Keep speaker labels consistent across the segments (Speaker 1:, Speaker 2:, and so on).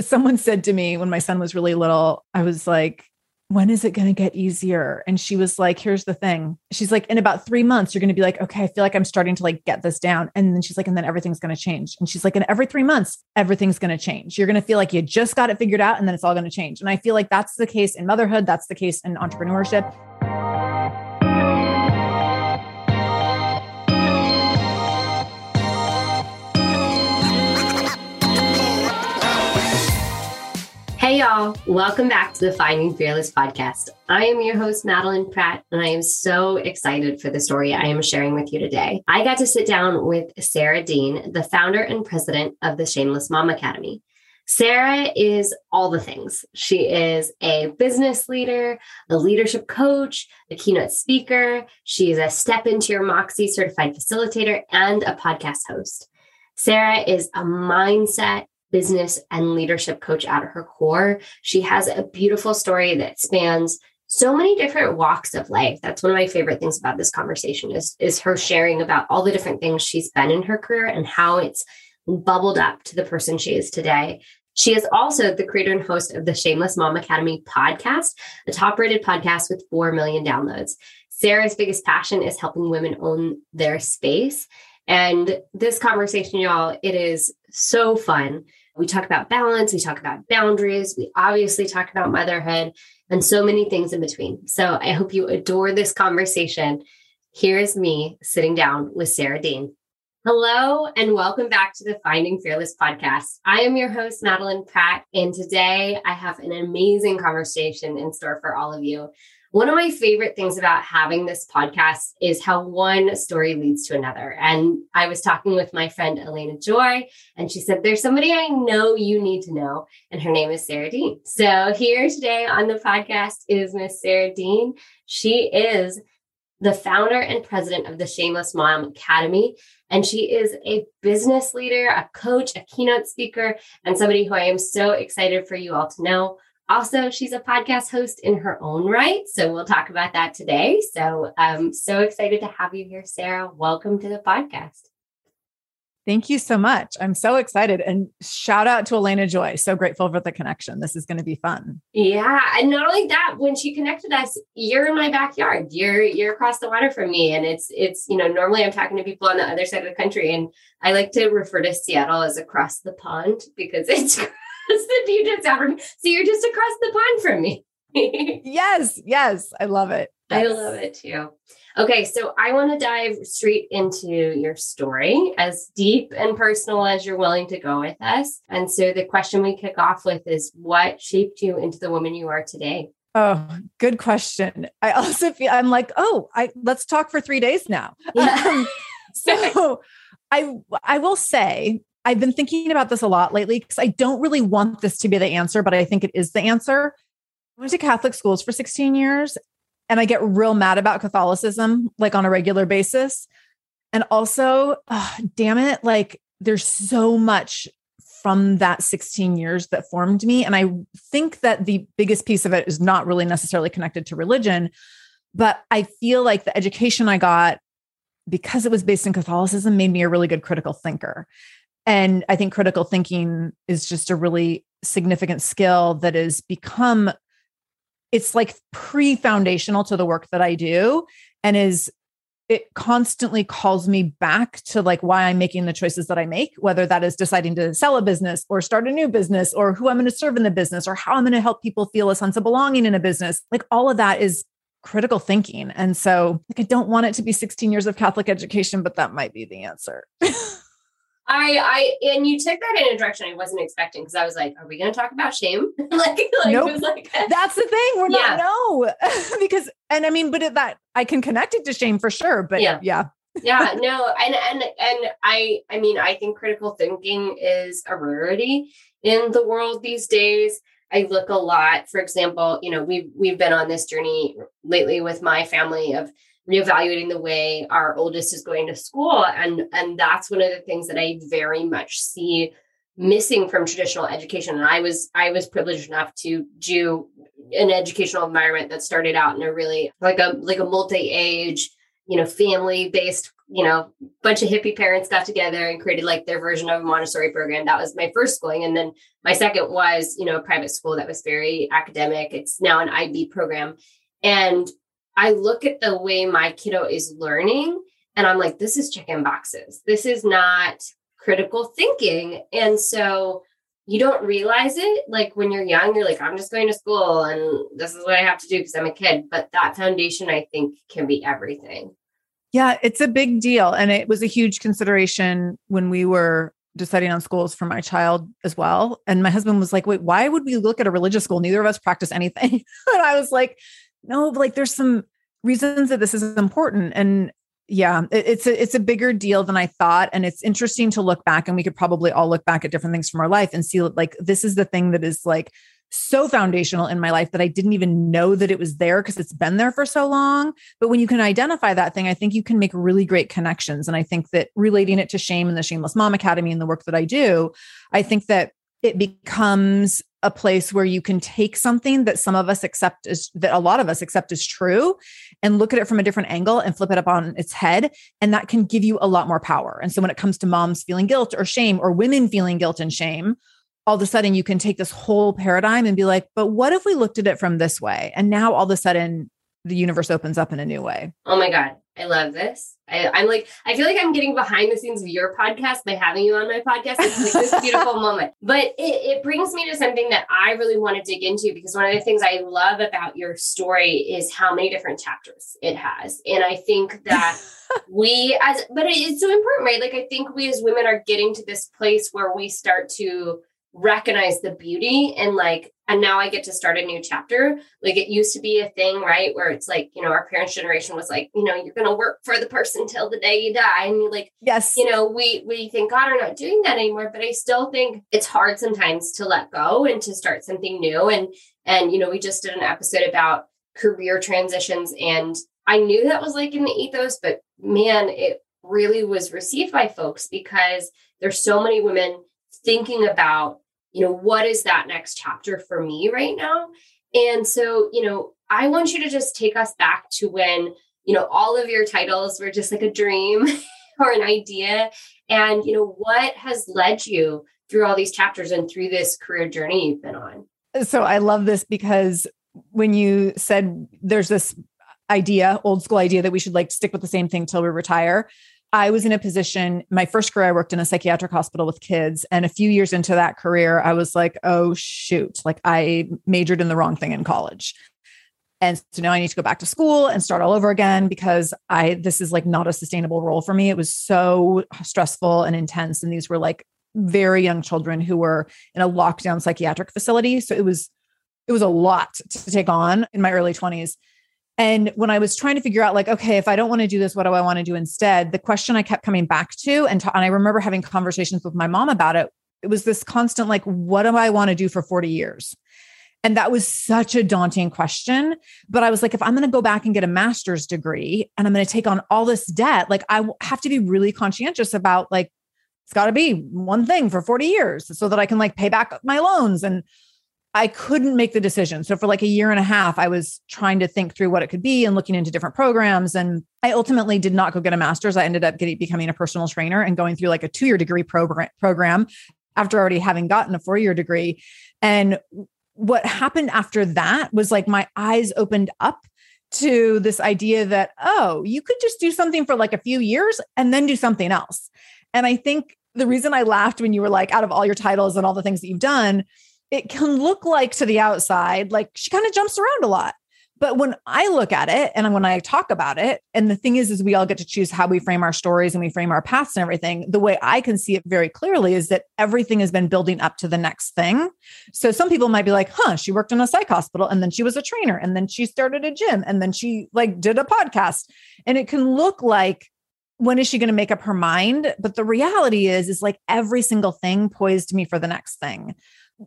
Speaker 1: someone said to me when my son was really little, I was like, when is it going to get easier? And she was like, here's the thing. She's like, in about three months, you're going to be like, okay, I feel like I'm starting to like get this down. And then she's like, and then everything's going to change. And she's like, in every three months, everything's going to change. You're going to feel like you just got it figured out and then it's all going to change. And I feel like that's the case in motherhood. That's the case in entrepreneurship.
Speaker 2: Hey, y'all. Welcome back to the Finding Fearless podcast. I am your host, Madeline Pratt, and I am so excited for the story I am sharing with you today. I got to sit down with Sarah Dean, the founder and president of the Shameless Mom Academy. Sarah is all the things. She is a business leader, a leadership coach, a keynote speaker. She is a Step Into Your Moxie certified facilitator and a podcast host. Sarah is a mindset business and leadership coach at her core. She has a beautiful story that spans so many different walks of life. That's one of my favorite things about this conversation is, is her sharing about all the different things she's been in her career and how it's bubbled up to the person she is today. She is also the creator and host of the Shameless Mom Academy podcast, a top rated podcast with 4 million downloads. Sarah's biggest passion is helping women own their space. And this conversation, y'all, it is so fun. We talk about balance, we talk about boundaries, we obviously talk about motherhood, and so many things in between. So I hope you adore this conversation. Here's me sitting down with Sarah Dean. Hello, and welcome back to the Finding Fearless podcast. I am your host, Madeline Pratt, and today I have an amazing conversation in store for all of you. One of my favorite things about having this podcast is how one story leads to another. And I was talking with my friend Elena Joy, and she said, There's somebody I know you need to know, and her name is Sarah Dean. So here today on the podcast is Miss Sarah Dean. She is the founder and president of the Shameless Mom Academy. And she is a business leader, a coach, a keynote speaker, and somebody who I am so excited for you all to know. Also, she's a podcast host in her own right. So we'll talk about that today. So I'm um, so excited to have you here, Sarah. Welcome to the podcast.
Speaker 1: Thank you so much. I'm so excited. And shout out to Elena Joy. So grateful for the connection. This is going to be fun.
Speaker 2: Yeah. And not only that, when she connected us, you're in my backyard. You're you're across the water from me. And it's it's, you know, normally I'm talking to people on the other side of the country. And I like to refer to Seattle as across the pond because it's the Puget Sound. So you're just across the pond from me.
Speaker 1: yes, yes. I love it.
Speaker 2: Yes. I love it too. Okay, so I want to dive straight into your story, as deep and personal as you're willing to go with us. And so the question we kick off with is what shaped you into the woman you are today?
Speaker 1: Oh, good question. I also feel I'm like, oh, I let's talk for three days now. Yeah. Um, so I I will say I've been thinking about this a lot lately because I don't really want this to be the answer, but I think it is the answer. I went to Catholic schools for 16 years and I get real mad about Catholicism like on a regular basis. And also, oh, damn it, like there's so much from that 16 years that formed me. And I think that the biggest piece of it is not really necessarily connected to religion, but I feel like the education I got because it was based in Catholicism made me a really good critical thinker. And I think critical thinking is just a really significant skill that has become it's like pre-foundational to the work that I do and is it constantly calls me back to like why I'm making the choices that I make, whether that is deciding to sell a business or start a new business or who I'm going to serve in the business or how I'm going to help people feel a sense of belonging in a business. Like all of that is critical thinking. And so like I don't want it to be 16 years of Catholic education, but that might be the answer.
Speaker 2: I, I, and you took that in a direction I wasn't expecting because I was like, are we going to talk about shame? like,
Speaker 1: like, nope. like that's the thing. We're yeah. not, no, because, and I mean, but it, that I can connect it to shame for sure. But yeah. Yeah.
Speaker 2: yeah, no, and and and I I mean I think critical thinking is a rarity in the world these days. I look a lot, for example, you know, we've we've been on this journey lately with my family of reevaluating the way our oldest is going to school and and that's one of the things that i very much see missing from traditional education and i was i was privileged enough to do an educational environment that started out in a really like a like a multi-age you know family based you know, bunch of hippie parents got together and created like their version of a Montessori program. That was my first schooling. And then my second was, you know, a private school that was very academic. It's now an IB program. And I look at the way my kiddo is learning and I'm like, this is chicken boxes. This is not critical thinking. And so you don't realize it. Like when you're young, you're like, I'm just going to school and this is what I have to do because I'm a kid. But that foundation, I think, can be everything.
Speaker 1: Yeah, it's a big deal. And it was a huge consideration when we were deciding on schools for my child as well. And my husband was like, wait, why would we look at a religious school? Neither of us practice anything. and I was like, no, like there's some reasons that this is important. And yeah, it, it's a it's a bigger deal than I thought. And it's interesting to look back and we could probably all look back at different things from our life and see like this is the thing that is like so foundational in my life that I didn't even know that it was there because it's been there for so long. But when you can identify that thing, I think you can make really great connections. And I think that relating it to shame and the Shameless Mom Academy and the work that I do, I think that it becomes a place where you can take something that some of us accept as that a lot of us accept as true and look at it from a different angle and flip it up on its head and that can give you a lot more power and so when it comes to moms feeling guilt or shame or women feeling guilt and shame all of a sudden you can take this whole paradigm and be like, but what if we looked at it from this way? And now all of a sudden the universe opens up in a new way.
Speaker 2: Oh my God. I love this. I, am like, I feel like I'm getting behind the scenes of your podcast by having you on my podcast. It's like this beautiful moment. But it, it brings me to something that I really want to dig into because one of the things I love about your story is how many different chapters it has. And I think that we as but it's so important, right? Like I think we as women are getting to this place where we start to recognize the beauty and like and now i get to start a new chapter. Like it used to be a thing right where it's like you know our parents generation was like you know you're going to work for the person till the day you die. And you're like
Speaker 1: yes.
Speaker 2: you know we we thank god are not doing that anymore but i still think it's hard sometimes to let go and to start something new. And and you know we just did an episode about career transitions and i knew that was like in the ethos but man it really was received by folks because there's so many women thinking about you know, what is that next chapter for me right now? And so, you know, I want you to just take us back to when, you know, all of your titles were just like a dream or an idea. And, you know, what has led you through all these chapters and through this career journey you've been on?
Speaker 1: So I love this because when you said there's this idea, old school idea that we should like stick with the same thing till we retire. I was in a position, my first career, I worked in a psychiatric hospital with kids. And a few years into that career, I was like, oh, shoot, like I majored in the wrong thing in college. And so now I need to go back to school and start all over again because I, this is like not a sustainable role for me. It was so stressful and intense. And these were like very young children who were in a lockdown psychiatric facility. So it was, it was a lot to take on in my early 20s. And when I was trying to figure out, like, okay, if I don't want to do this, what do I want to do instead? The question I kept coming back to, and, and I remember having conversations with my mom about it, it was this constant, like, what do I want to do for 40 years? And that was such a daunting question. But I was like, if I'm going to go back and get a master's degree and I'm going to take on all this debt, like, I have to be really conscientious about, like, it's got to be one thing for 40 years so that I can like pay back my loans and I couldn't make the decision. So for like a year and a half, I was trying to think through what it could be and looking into different programs. And I ultimately did not go get a master's. I ended up getting becoming a personal trainer and going through like a two-year degree program program after already having gotten a four-year degree. And what happened after that was like my eyes opened up to this idea that, oh, you could just do something for like a few years and then do something else. And I think the reason I laughed when you were like, out of all your titles and all the things that you've done, it can look like to the outside, like she kind of jumps around a lot. But when I look at it and when I talk about it, and the thing is, is we all get to choose how we frame our stories and we frame our paths and everything. The way I can see it very clearly is that everything has been building up to the next thing. So some people might be like, huh, she worked in a psych hospital and then she was a trainer and then she started a gym and then she like did a podcast. And it can look like when is she going to make up her mind? But the reality is, is like every single thing poised me for the next thing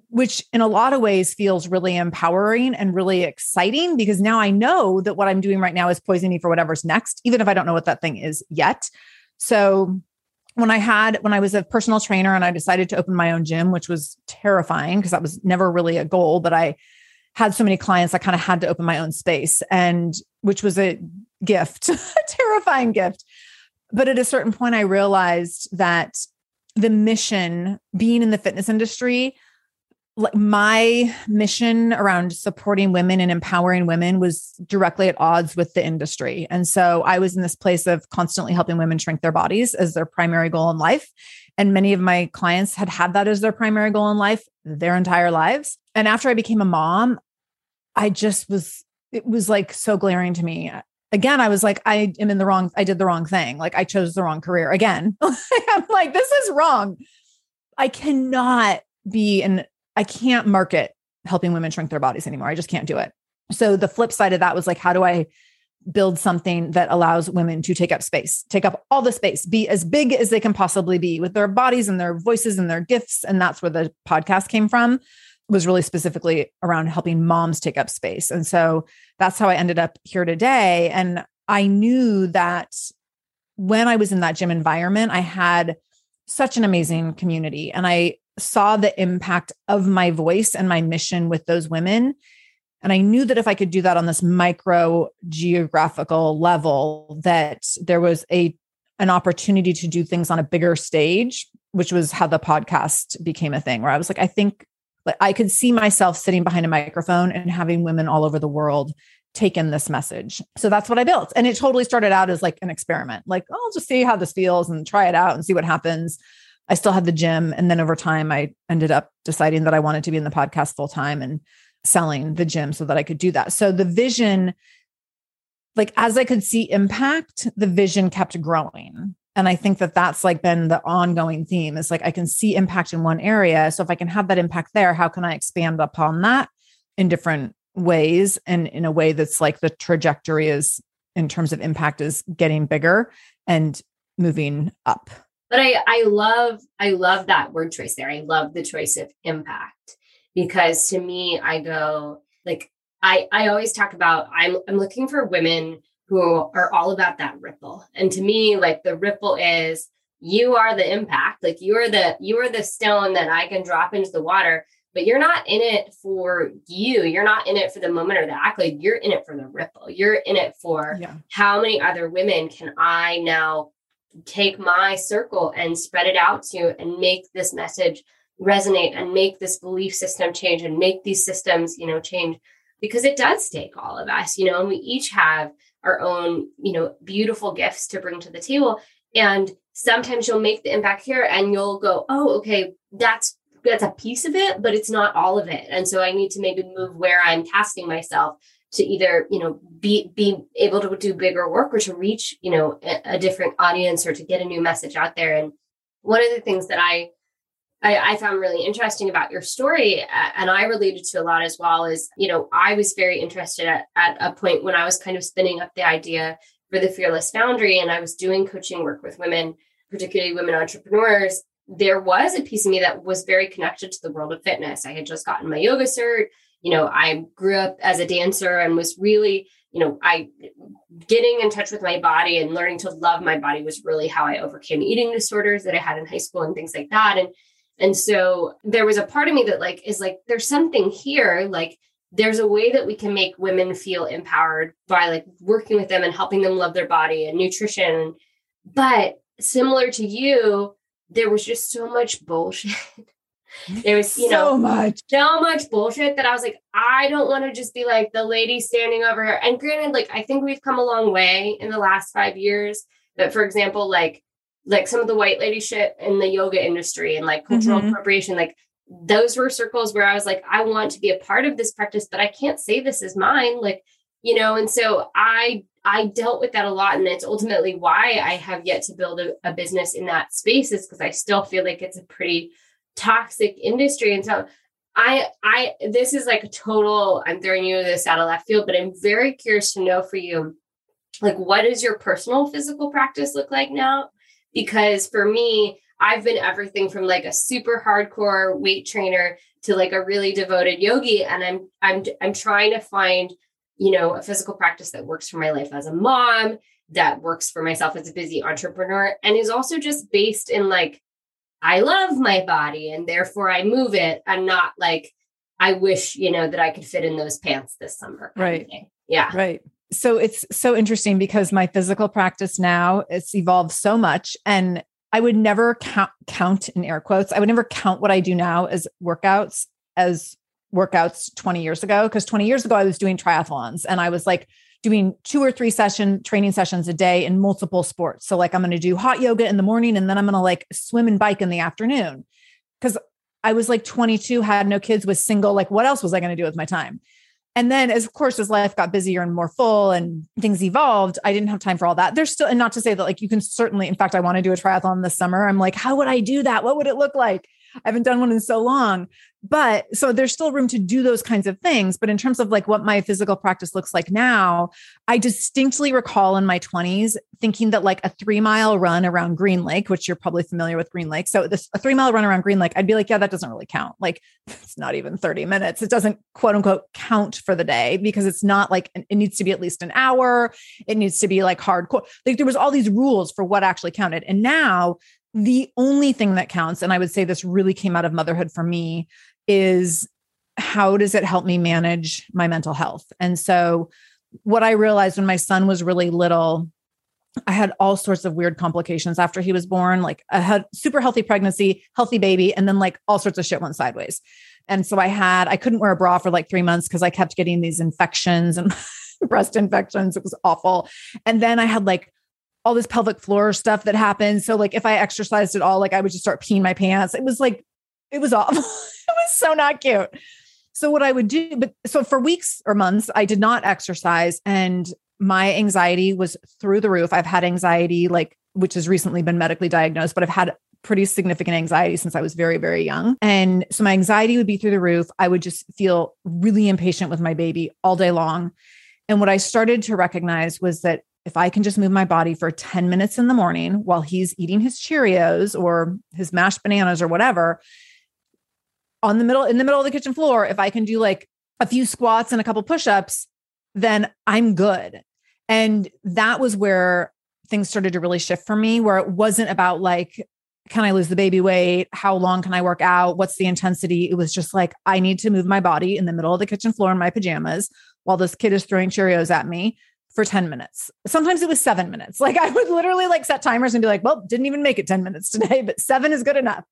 Speaker 1: which in a lot of ways feels really empowering and really exciting because now I know that what I'm doing right now is poisoning me for whatever's next, even if I don't know what that thing is yet. So when I had, when I was a personal trainer and I decided to open my own gym, which was terrifying because that was never really a goal, but I had so many clients, I kind of had to open my own space and which was a gift, a terrifying gift But at a certain point, I realized that the mission being in the fitness industry like my mission around supporting women and empowering women was directly at odds with the industry. And so I was in this place of constantly helping women shrink their bodies as their primary goal in life. And many of my clients had had that as their primary goal in life their entire lives. And after I became a mom, I just was, it was like so glaring to me. Again, I was like, I am in the wrong, I did the wrong thing. Like I chose the wrong career again. I'm like, this is wrong. I cannot be in I can't market helping women shrink their bodies anymore. I just can't do it. So the flip side of that was like, how do I build something that allows women to take up space, take up all the space, be as big as they can possibly be with their bodies and their voices and their gifts. And that's where the podcast came from, was really specifically around helping moms take up space. And so that's how I ended up here today. And I knew that when I was in that gym environment, I had such an amazing community. And I saw the impact of my voice and my mission with those women. And I knew that if I could do that on this micro geographical level, that there was a an opportunity to do things on a bigger stage, which was how the podcast became a thing. Where I was like, I think like I could see myself sitting behind a microphone and having women all over the world take in this message. So that's what I built. And it totally started out as like an experiment. Like, oh, I'll just see how this feels and try it out and see what happens. I still had the gym. And then over time, I ended up deciding that I wanted to be in the podcast full time and selling the gym so that I could do that. So the vision, like as I could see impact, the vision kept growing. And I think that that's like been the ongoing theme is like I can see impact in one area. So if I can have that impact there, how can I expand upon that in different ways and in a way that's like the trajectory is in terms of impact is getting bigger and moving up
Speaker 2: but I I love I love that word choice there. I love the choice of impact because to me I go like I I always talk about I'm I'm looking for women who are all about that ripple. And to me like the ripple is you are the impact. Like you are the you are the stone that I can drop into the water, but you're not in it for you. You're not in it for the moment or the accolade. You're in it for the ripple. You're in it for yeah. how many other women can I now take my circle and spread it out to and make this message resonate and make this belief system change and make these systems you know change. Because it does take all of us you know and we each have our own you know beautiful gifts to bring to the table. And sometimes you'll make the impact here and you'll go oh okay that's that's a piece of it but it's not all of it. And so i need to maybe move where i'm casting myself to either you know be be able to do bigger work or to reach you know a, a, different audience or to get a new message out there. And one of the things that I, I i, found really interesting about your story and i related to a lot as well is you know i was very interested at, at a point when i was kind of spinning up the idea for the fearless foundry and i was doing coaching work with women particularly women entrepreneurs. There was a piece of me that was very connected to the world of fitness. I had just gotten my yoga cert you know, I grew up as a dancer and was really, you know, I getting in touch with my body and learning to love my body was really how I overcame eating disorders that I had in high school and things like that. And and so there was a part of me that like is like there's something here like there's a way that we can make women feel empowered by like working with them and helping them love their body and nutrition. But similar to you, there was just so much bullshit there was, you so know,
Speaker 1: much,
Speaker 2: so much bullshit that I was like, I don't want to just be like the lady standing over here. And granted, like, I think we've come a long way in the last five years. But for example, like, like some of the white lady shit in the yoga industry and like cultural mm-hmm. appropriation, like those were circles where I was like, I want to be a part of this practice, but I can't say this is mine. Like, you know, and so I I dealt with that a lot. And it's ultimately why I have yet to build a, a business in that space is because I still feel like it's a pretty toxic industry. And so I I this is like a total, I'm throwing you this out of left field, but I'm very curious to know for you, like what does your personal physical practice look like now? Because for me, I've been everything from like a super hardcore weight trainer to like a really devoted yogi. And I'm I'm I'm trying to find, you know, a physical practice that works for my life as a mom, that works for myself as a busy entrepreneur, and is also just based in like I love my body and therefore I move it I'm not like I wish, you know, that I could fit in those pants this summer.
Speaker 1: Right.
Speaker 2: Yeah.
Speaker 1: Right. so it's so interesting because my physical practice now it's evolved so much and I would never count count in air quotes. I would never count what I do now as workouts as workouts 20 years ago because 20 years ago I was doing triathlons and I was like doing two or three session training sessions a day in multiple sports. So like I'm going to do hot yoga in the morning and then I'm going to like swim and bike in the afternoon. Cuz I was like 22, had no kids, was single, like what else was I going to do with my time? And then as of course as life got busier and more full and things evolved, I didn't have time for all that. There's still and not to say that like you can certainly in fact I want to do a triathlon this summer. I'm like how would I do that? What would it look like? I haven't done one in so long. But so there's still room to do those kinds of things. But in terms of like what my physical practice looks like now, I distinctly recall in my 20s thinking that like a three mile run around Green Lake, which you're probably familiar with Green Lake. So this a three mile run around Green Lake, I'd be like, yeah, that doesn't really count. Like it's not even 30 minutes. It doesn't quote unquote count for the day because it's not like it needs to be at least an hour. It needs to be like hardcore. Like there was all these rules for what actually counted. And now the only thing that counts, and I would say this really came out of motherhood for me, is how does it help me manage my mental health? And so, what I realized when my son was really little, I had all sorts of weird complications after he was born. Like I had super healthy pregnancy, healthy baby, and then like all sorts of shit went sideways. And so I had, I couldn't wear a bra for like three months because I kept getting these infections and breast infections. It was awful. And then I had like all this pelvic floor stuff that happened. So like if I exercised at all, like I would just start peeing my pants. It was like, it was awful. was so not cute. So what I would do, but so for weeks or months, I did not exercise and my anxiety was through the roof. I've had anxiety, like, which has recently been medically diagnosed, but I've had pretty significant anxiety since I was very, very young. And so my anxiety would be through the roof. I would just feel really impatient with my baby all day long. And what I started to recognize was that if I can just move my body for 10 minutes in the morning while he's eating his Cheerios or his mashed bananas or whatever, on the middle, in the middle of the kitchen floor, if I can do like a few squats and a couple push-ups, then I'm good. And that was where things started to really shift for me, where it wasn't about like, can I lose the baby weight? How long can I work out? What's the intensity? It was just like, I need to move my body in the middle of the kitchen floor in my pajamas while this kid is throwing Cheerios at me for 10 minutes. Sometimes it was seven minutes. Like I would literally like set timers and be like, well, didn't even make it 10 minutes today, but seven is good enough.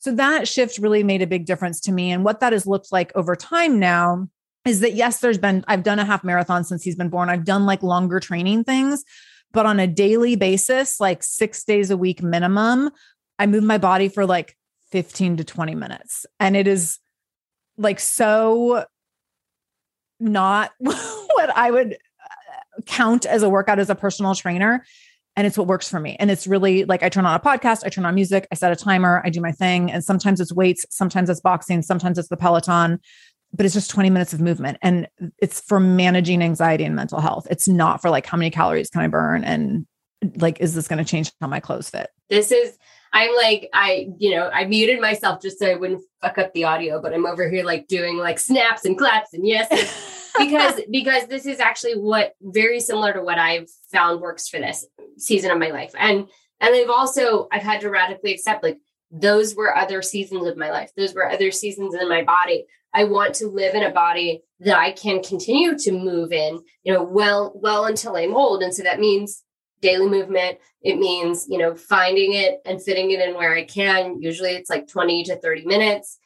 Speaker 1: So that shift really made a big difference to me. And what that has looked like over time now is that yes, there's been, I've done a half marathon since he's been born. I've done like longer training things, but on a daily basis, like six days a week minimum, I move my body for like 15 to 20 minutes. And it is like so not what I would uh, count as a workout as a personal trainer and it's what works for me. And it's really like I turn on a podcast, I turn on music, I set a timer, I do my thing. And sometimes it's weights, sometimes it's boxing, sometimes it's the Peloton, but it's just 20 minutes of movement. And it's for managing anxiety and mental health. It's not for like how many calories can I burn and like, is this going to change how my clothes fit?
Speaker 2: This is, I'm like, I, you know, I muted myself just so I wouldn't fuck up the audio, but I'm over here like doing like snaps and claps and yes. because because this is actually what very similar to what I've found works for this season of my life. And and I've also I've had to radically accept like those were other seasons of my life. Those were other seasons in my body. I want to live in a body that I can continue to move in, you know, well well until I'm old. And so that means daily movement. It means, you know, finding it and fitting it in where I can. Usually it's like 20 to 30 minutes.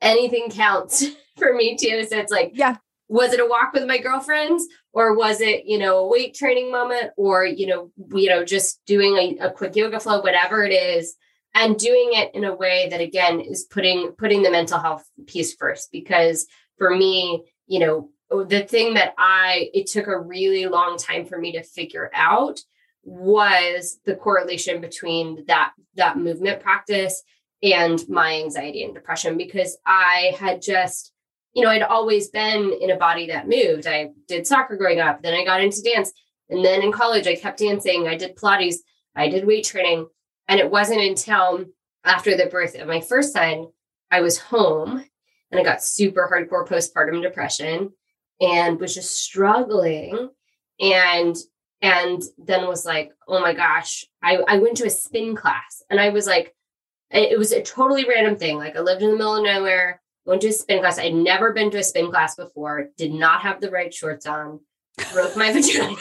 Speaker 2: Anything counts for me too. So it's like,
Speaker 1: yeah,
Speaker 2: was it a walk with my girlfriends or was it you know a weight training moment or you know you know just doing a, a, quick yoga flow whatever it is and doing it in a way that again is putting putting the mental health piece first? Because for me you know the thing that i it took a really long time for me to figure out was the correlation between that that movement practice and my anxiety and depression because i had just you know, I'd always been in a body that moved. I did soccer growing up, then I got into dance. And then in college, I kept dancing. I did Pilates, I did weight training. And it wasn't until after the birth of my first son, I was home and I got super hardcore postpartum depression and was just struggling. And and then was like, oh my gosh, I, I went to a spin class and I was like, it was a totally random thing. Like I lived in the middle of nowhere went to a spin class. I'd never been to a spin class before, did not have the right shorts on, broke my vagina.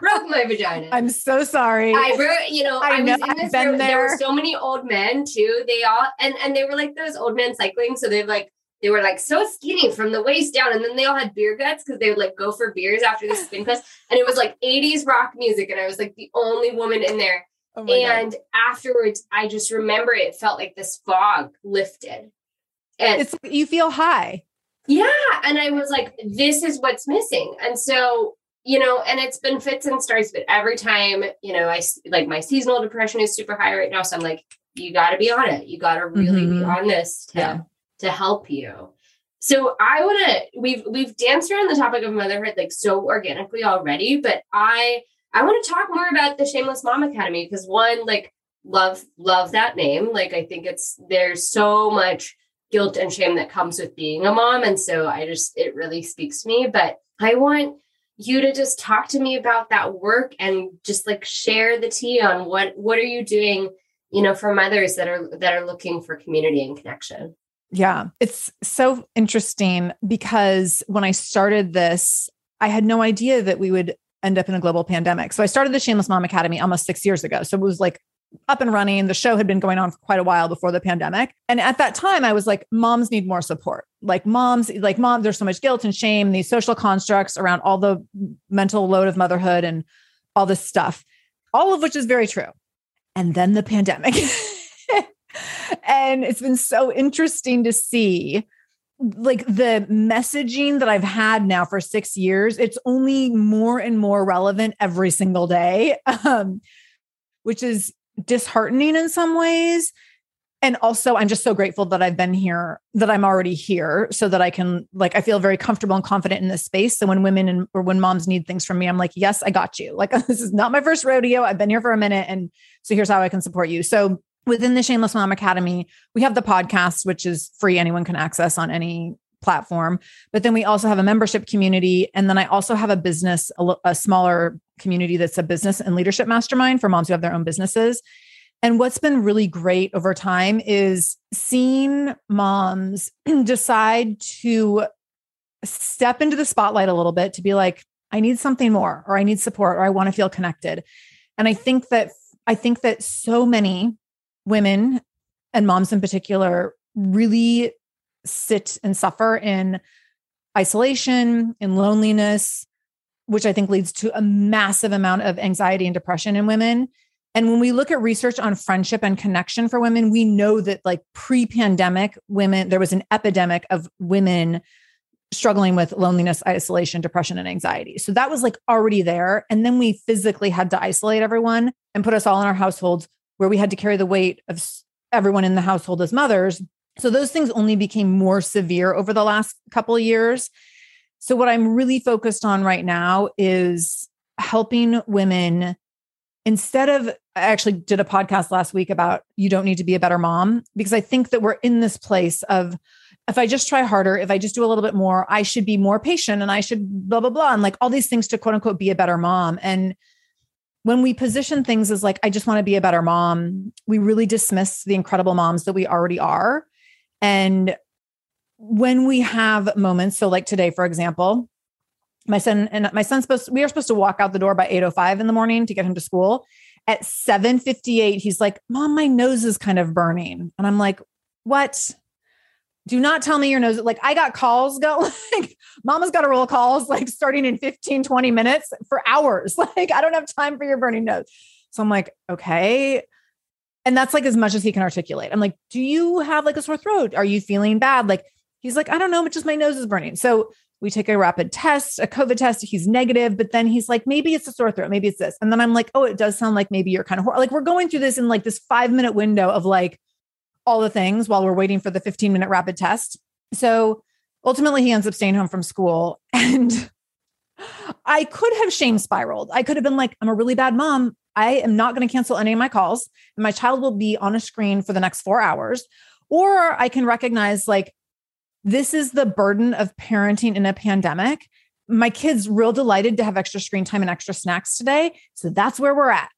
Speaker 2: broke my vagina.
Speaker 1: I'm so sorry.
Speaker 2: I broke, you know, I,
Speaker 1: I know,
Speaker 2: was in
Speaker 1: I've
Speaker 2: this
Speaker 1: been
Speaker 2: room. There were so many old men too. They all and and they were like those old men cycling. So they're like they were like so skinny from the waist down, and then they all had beer guts because they would like go for beers after the spin class, and it was like 80s rock music, and I was like the only woman in there.
Speaker 1: Oh my God.
Speaker 2: and afterwards, I just remember it felt like this fog lifted, and
Speaker 1: it's you feel high.
Speaker 2: yeah. And I was like, this is what's missing. And so, you know, and it's been fits and starts, but every time, you know, I like my seasonal depression is super high right now. So I'm like, you got to be on it. You got to really be
Speaker 1: Mhm.
Speaker 2: on this to,
Speaker 1: Yeah.
Speaker 2: to help you. So I want to, we've, we've danced around the topic of motherhood like so organically already, but I, I want to talk more about the Shameless Mom Academy because one, like, love, love that name. Like, I think it's, there's so much guilt and shame that comes with being a mom. And so I just, it really speaks to me. But I want you to just talk to me about that work and just like share the tea on what, what are you doing, you know, for mothers that are, that are looking for community and connection.
Speaker 1: Yeah. It's so interesting because when I started this, I had no idea that we would end up in a global pandemic. So I started the Shameless Mom Academy almost six years ago. So it was like up and running. The show had been going on for quite a while before the pandemic. And at that time, I was like, moms need more support. Like moms, like mom, there's so much guilt and shame, these social constructs around all the mental load of motherhood and all this stuff, all of which is very true. And then the pandemic. and it's been so interesting to see like the messaging that I've had now for six years, it's only more and more relevant every single day, um, which is disheartening in some ways. And also, I'm just so grateful that I've been here, that I'm already here, so that I can, like, I feel very comfortable and confident in this space. So when women and or when moms need things from me, I'm like, yes, I got you. Like, this is not my first rodeo. I've been here for a minute. And so here's how I can support you. So within the Shameless Mom Academy, we have the podcast, which is free. Anyone can access on any platform. But then we also have a membership community. And then I also have a business, a, a smaller community that's a business and leadership mastermind for moms who have their own businesses. And what's been really great over time is seeing moms decide to step into the spotlight a little bit to be like, I need something more, or I need support, or I want to feel connected. And I think that I think that so many women and moms in particular really sit and suffer in isolation, in loneliness, which I think leads to a massive amount of anxiety and depression in women. And when we look at research on friendship and connection for women, we know that like pre-pandemic women, there was an epidemic of women struggling with loneliness, isolation, depression, and anxiety. So that was like already there. And then we physically had to isolate everyone and put us all in our households where we had to carry the weight of everyone in the household as mothers. So those things only became more severe over the last couple of years. So what I'm really focused on right now is helping women instead of I actually did a podcast last week about you don't need to be a better mom because I think that we're in this place of if I just try harder, if I just do a little bit more, I should be more patient and I should blah blah blah and like all these things to quote unquote be a better mom and when we position things as like I just want to be a better mom, we really dismiss the incredible moms that we already are and when we have moments so like today for example my son and my son's supposed we are supposed to walk out the door by 805 in the morning to get him to school. At 758 he's like mom my nose is kind of burning. And i'm like what? Do not tell me your nose like i got calls go like mama's got to roll calls like starting in 15 20 minutes for hours. Like i don't have time for your burning nose. So i'm like okay and that's like as much as he can articulate i'm like do you have like a sore throat are you feeling bad like he's like i don't know but just my nose is burning so we take a rapid test, a COVID test. He's negative, but then he's like, maybe it's a sore throat, maybe it's this. And then I'm like, oh, it does sound like maybe you're kind of hor-. like we're going through this in like this five minute window of like all the things while we're waiting for the 15 minute rapid test. So ultimately, he ends up staying home from school. And I could have shame spiraled. I could have been like, I'm a really bad mom. I am not going to cancel any of my calls, and my child will be on a screen for the next four hours. Or I can recognize like, this is the burden of parenting in a pandemic. My kids real delighted to have extra screen time and extra snacks today. So that's where we're at.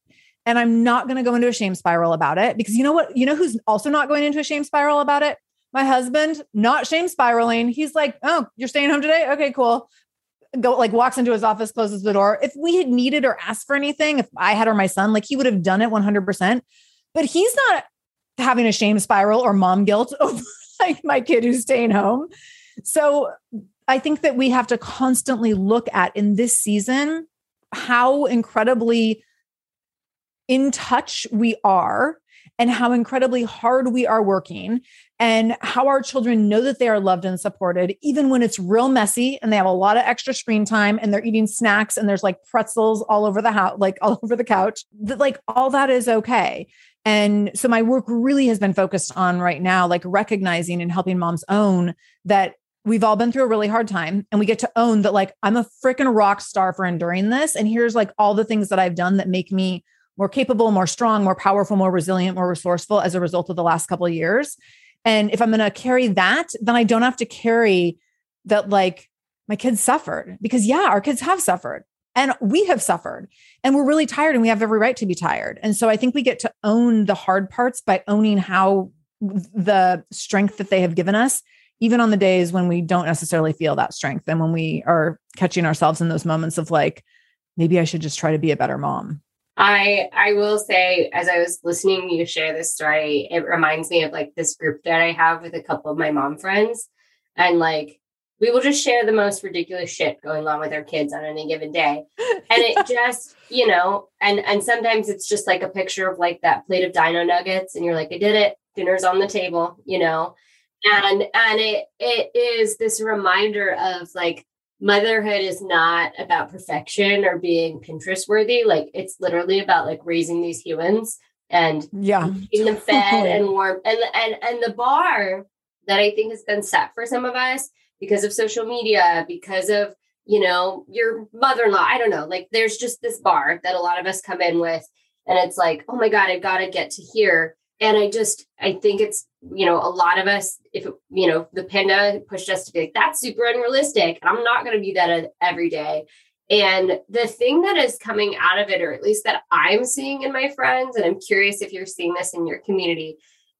Speaker 1: And I'm not going to go into a shame spiral about it because you know what? You know who's also not going into a shame spiral about it? My husband, not shame spiraling. He's like, "Oh, you're staying home today? Okay, cool." Go like walks into his office, closes the door. If we had needed or asked for anything, if I had or my son, like he would have done it 100%. But he's not having a shame spiral or mom guilt over like my kid who's staying home. So I think that we have to constantly look at in this season how incredibly in touch we are and how incredibly hard we are working and how our children know that they are loved and supported, even when it's real messy and they have a lot of extra screen time and they're eating snacks and there's like pretzels all over the house, like all over the couch, that like all that is okay. And so my work really has been focused on right now, like recognizing and helping moms own that we've all been through a really hard time and we get to own that like I'm a freaking rock star for enduring this. And here's like all the things that I've done that make me more capable, more strong, more powerful, more resilient, more resourceful as a result of the last couple of years. And if I'm going to carry that, then I don't have to carry that like my kids suffered because yeah, our kids have suffered and we have suffered and we're really tired and we have every right to be tired. And so I think we get to own the hard parts by owning how the strength that they have given us even on the days when we don't necessarily feel that strength and when we are catching ourselves in those moments of like maybe I should just try to be a better mom.
Speaker 2: I I will say, as I was listening you share this story, it reminds me of like this group that I have with a couple of my mom friends. And like we will just share the most ridiculous shit going on with our kids on any given day. And it just, you know, and and sometimes it's just like a picture of like that plate of dino nuggets, and you're like, I did it, dinner's on the table, you know. And and it it is this reminder of like motherhood is not about perfection or being Pinterest worthy. Like it's literally about like raising these humans and
Speaker 1: yeah,
Speaker 2: keeping them fed and warm. And and and the bar that I think has been set for some of us because of social media, because of you know your mother-in-law. I don't know. Like there's just this bar that a lot of us come in with, and it's like, oh my god, I gotta get to here. And I just I think it's you know, a lot of us, if, you know, the panda pushed us to be like, that's super unrealistic. and I'm not going to be that every day. And the thing that is coming out of it, or at least that I'm seeing in my friends, and I'm curious if you're seeing this in your community,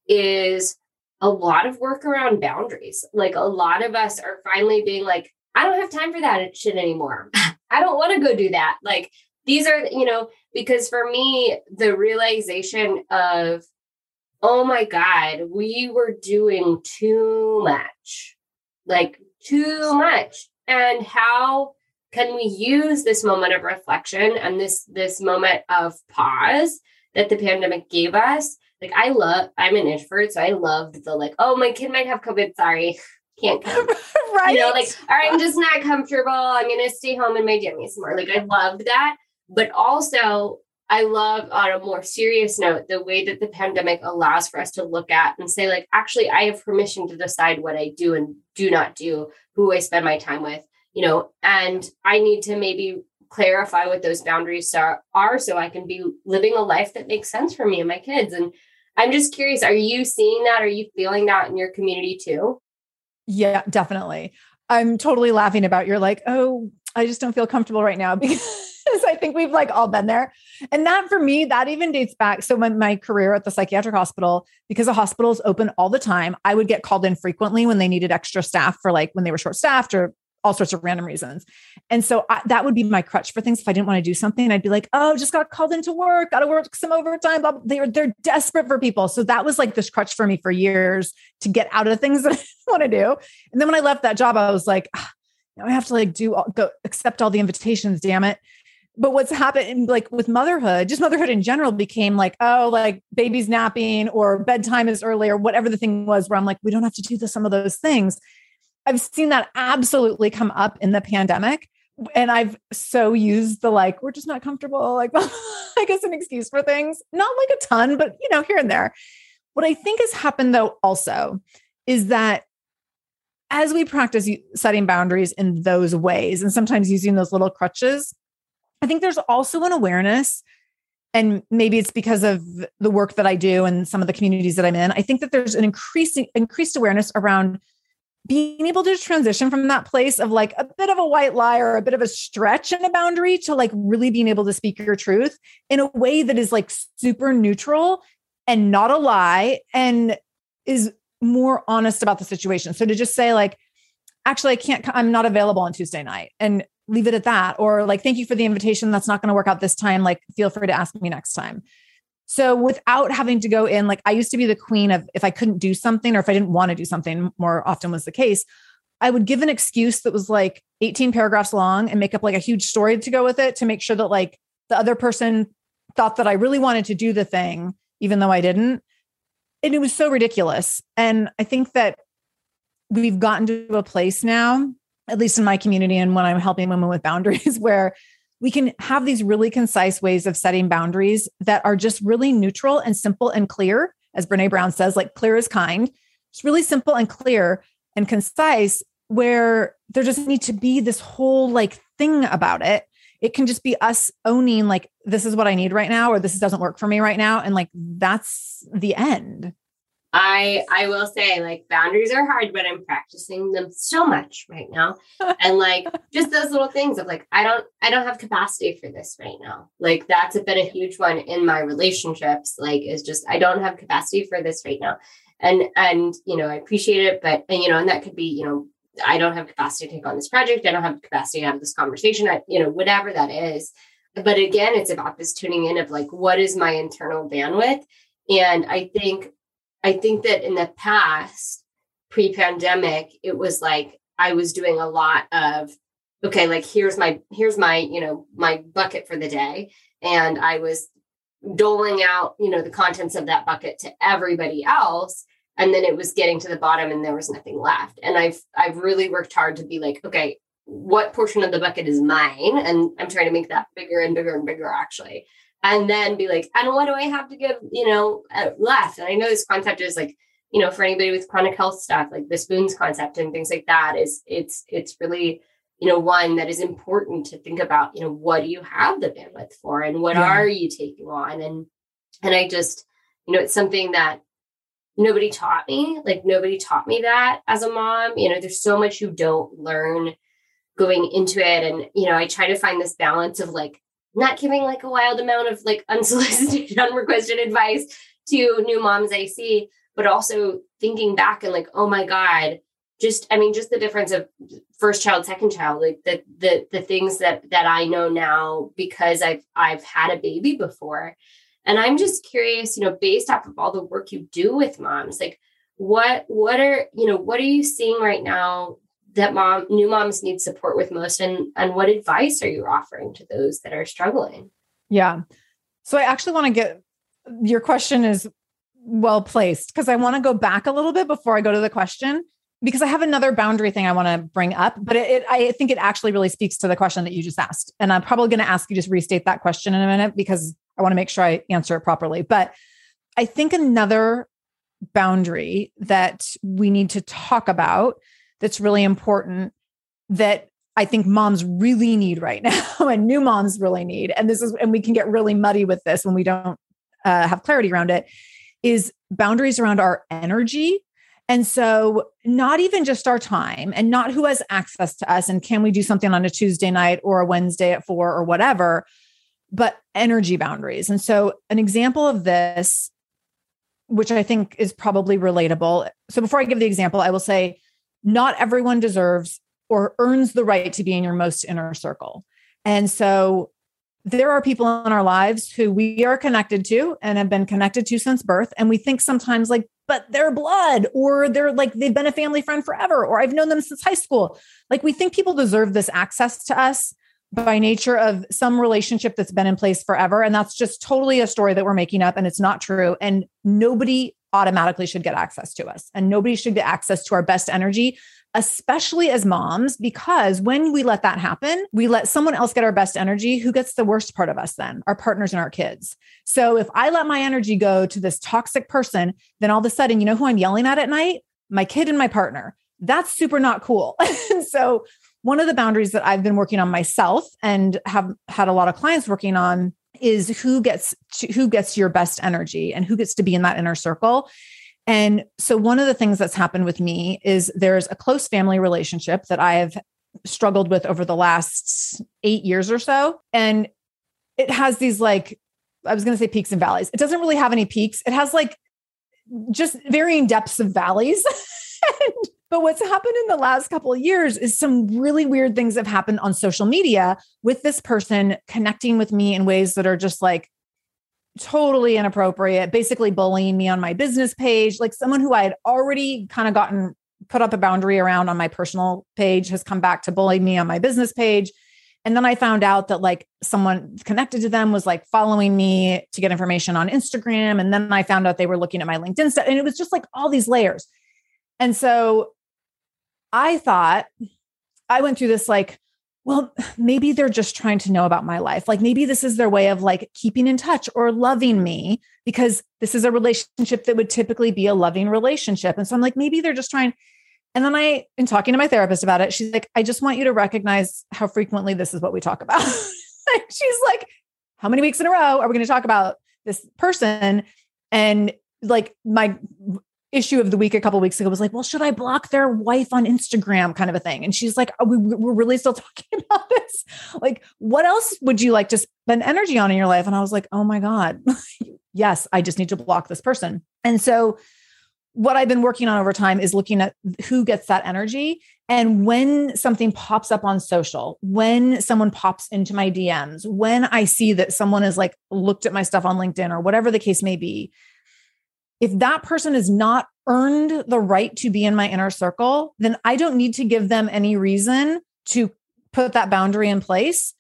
Speaker 2: is a lot of work around boundaries. Like a lot of us are finally being like, I don't have time for that shit anymore. I don't want to go do that. Like these are, you know, because for me, the realization of oh my God, we were doing too much, like too much. And how can we use this moment of reflection and this this moment of pause that the pandemic gave us? Like I love, I'm an introvert, so I loved the like, oh, my kid might have COVID. Sorry, can't come. right. You know, like, all right, I'm just not comfortable. I'm gonna stay home in my jammies more. Like I loved that. But also I love on a more serious note the way that the pandemic allows for us to look at and say, like, actually, I have permission to decide what I do and do not do, who I spend my time with, you know, and I need to maybe clarify what those boundaries are, are so I can be living a life that makes sense for me and my kids. And I'm just curious, are you seeing that? Are you feeling that in your community too?
Speaker 1: Yeah, definitely. I'm totally laughing about you're like, oh, I just don't feel comfortable right now because I think we've like all been there. And that for me, that even dates back. So when my career at the psychiatric hospital, because the hospital is open all the time, I would get called in frequently when they needed extra staff for like when they were short staffed or all sorts of random reasons. And so I, that would be my crutch for things. If I didn't want to do something, I'd be like, oh, just got called into work, got to work some overtime. Blah, blah. They're, they're desperate for people. So that was like this crutch for me for years to get out of things that I want to do. And then when I left that job, I was like, ah, now I have to like do all, go accept all the invitations, damn it but what's happened like with motherhood just motherhood in general became like oh like baby's napping or bedtime is early or whatever the thing was where i'm like we don't have to do the, some of those things. I've seen that absolutely come up in the pandemic and i've so used the like we're just not comfortable like i guess an excuse for things. Not like a ton but you know here and there. What i think has happened though also is that as we practice setting boundaries in those ways and sometimes using those little crutches I think there's also an awareness, and maybe it's because of the work that I do and some of the communities that I'm in. I think that there's an increasing increased awareness around being able to transition from that place of like a bit of a white lie or a bit of a stretch and a boundary to like really being able to speak your truth in a way that is like super neutral and not a lie and is more honest about the situation. So to just say like actually I can't I'm not available on Tuesday night and leave it at that. Or like, thank you for the invitation. That's not going to work out this time. Like, feel free to ask me next time. So without having to go in, like I used to be the queen of if I couldn't do something or if I didn't want to do something, more often was the case. I would give an excuse that was like 18 paragraphs long and make up like a huge story to go with it to make sure that like the other person thought that I really wanted to do the thing, even though I didn't. And it was so ridiculous. And I think that we've gotten to a place now, at least in my community and when I'm helping women with boundaries, where we can have these really concise ways of setting boundaries that are just really neutral and simple and clear. As Brene Brown says, like clear is kind. It's really simple and clear and concise, where there doesn't need to be this whole like thing about it. It can just be us owning, like, this is what I need right now, or this doesn't work for me right now. And like, that's the end.
Speaker 2: I I will say like boundaries are hard, but I'm practicing them so much right now. and like just those little things of like I don't I don't have capacity for this right now. Like that's been a huge one in my relationships. Like is just I don't have capacity for this right now. And and you know I appreciate it, but and you know and that could be you know I don't have capacity to take on this project. I don't have capacity to have this conversation. I you know whatever that is. But again, it's about this tuning in of like what is my internal bandwidth. And I think I think that in the past, pre pandemic, it was like I was doing a lot of, okay, like here's my, here's my, you know, my bucket for the day. And I was doling out, you know, the contents of that bucket to everybody else. And then it was getting to the bottom and there was nothing left. And I've, I've really worked hard to be like, okay, what portion of the bucket is mine? And I'm trying to make that bigger and bigger and bigger actually and then be like, and what do I have to give, you know, left? And I know this concept is like, you know, for anybody with chronic health stuff, like the spoons concept and things like that is it's it's really, you know, one that is important to think about, you know, what do you have the bandwidth for and what yeah. are you taking on? And and I just, you know, it's something that nobody taught me. Like nobody taught me that as a mom. You know, there's so much you don't learn going into it. And, you know, I try to find this balance of like not giving like a wild amount of like unsolicited, unrequested advice to new moms I see, but also thinking back and like, oh my God, just I mean, just the difference of first child, second child, like the the the things that that I know now because I've I've had a baby before. And I'm just curious, you know, based off of all the work you do with moms, like what what are you know what are you seeing right now that mom new moms need support with most and and what advice are you offering to those that are struggling?
Speaker 1: Yeah. So i actually want to get your question is well placed because i want to go back a little bit before i go to the question because i have another boundary thing i want to bring up but it, it, i think it actually really speaks to the question that you just asked and i'm probably going to ask you just restate that question in a minute because i want to make sure i answer it properly but i think another boundary that we need to talk about that's really important that I think moms really need right now and new moms really need. And this is, and we can get really muddy with this when we don't uh, have clarity around it, is boundaries around our energy. And so, not even just our time and not who has access to us and can we do something on a Tuesday night or a Wednesday at four or whatever, but energy boundaries. And so, an example of this, which I think is probably relatable. So, before I give the example, I will say, not everyone deserves or earns the right to be in your most inner circle. And so there are people in our lives who we are connected to and have been connected to since birth. And we think sometimes, like, but they're blood, or they're like, they've been a family friend forever, or I've known them since high school. Like, we think people deserve this access to us by nature of some relationship that's been in place forever. And that's just totally a story that we're making up, and it's not true. And nobody automatically should get access to us. And nobody should get access to our best energy, especially as moms, because when we let that happen, we let someone else get our best energy. Who gets the worst part of us then? Our partners and our kids. So if I let my energy go to this toxic person, then all of a sudden, you know who I'm yelling at at night? My kid and my partner. That's super not cool. so one of the boundaries that I've been working on myself and have had a lot of clients working on is who gets to, who gets your best energy and who gets to be in that inner circle. And so one of the things that's happened with me is there's a close family relationship that I have struggled with over the last 8 years or so and it has these like I was going to say peaks and valleys. It doesn't really have any peaks. It has like just varying depths of valleys. But what's happened in the last couple of years is some really weird things have happened on social media with this person connecting with me in ways that are just like totally inappropriate, basically bullying me on my business page. Like someone who I had already kind of gotten put up a boundary around on my personal page has come back to bully me on my business page. And then I found out that like someone connected to them was like following me to get information on Instagram. And then I found out they were looking at my LinkedIn stuff. And it was just like all these layers. And so I thought I went through this like, well, maybe they're just trying to know about my life. Like maybe this is their way of like keeping in touch or loving me because this is a relationship that would typically be a loving relationship. And so I'm like, maybe they're just trying. And then I, in talking to my therapist about it, she's like, I just want you to recognize how frequently this is what we talk about. she's like, how many weeks in a row are we going to talk about this person? And like my issue of the week a couple weeks ago was like, well, should I block their wife on Instagram kind of a thing? And she's like, oh, we, we're really still talking about this. Like, what else would you like to spend energy on in your life? And I was like, oh my God, yes, I just need to block this person. And so what I've been working on over time is looking at who gets that energy. And when something pops up on social, when someone pops into my DMs, when I see that someone has like looked at my stuff on LinkedIn or whatever the case may be, if that person has not earned the right to be in my inner circle, then I don't need to give them any reason to put that boundary in place.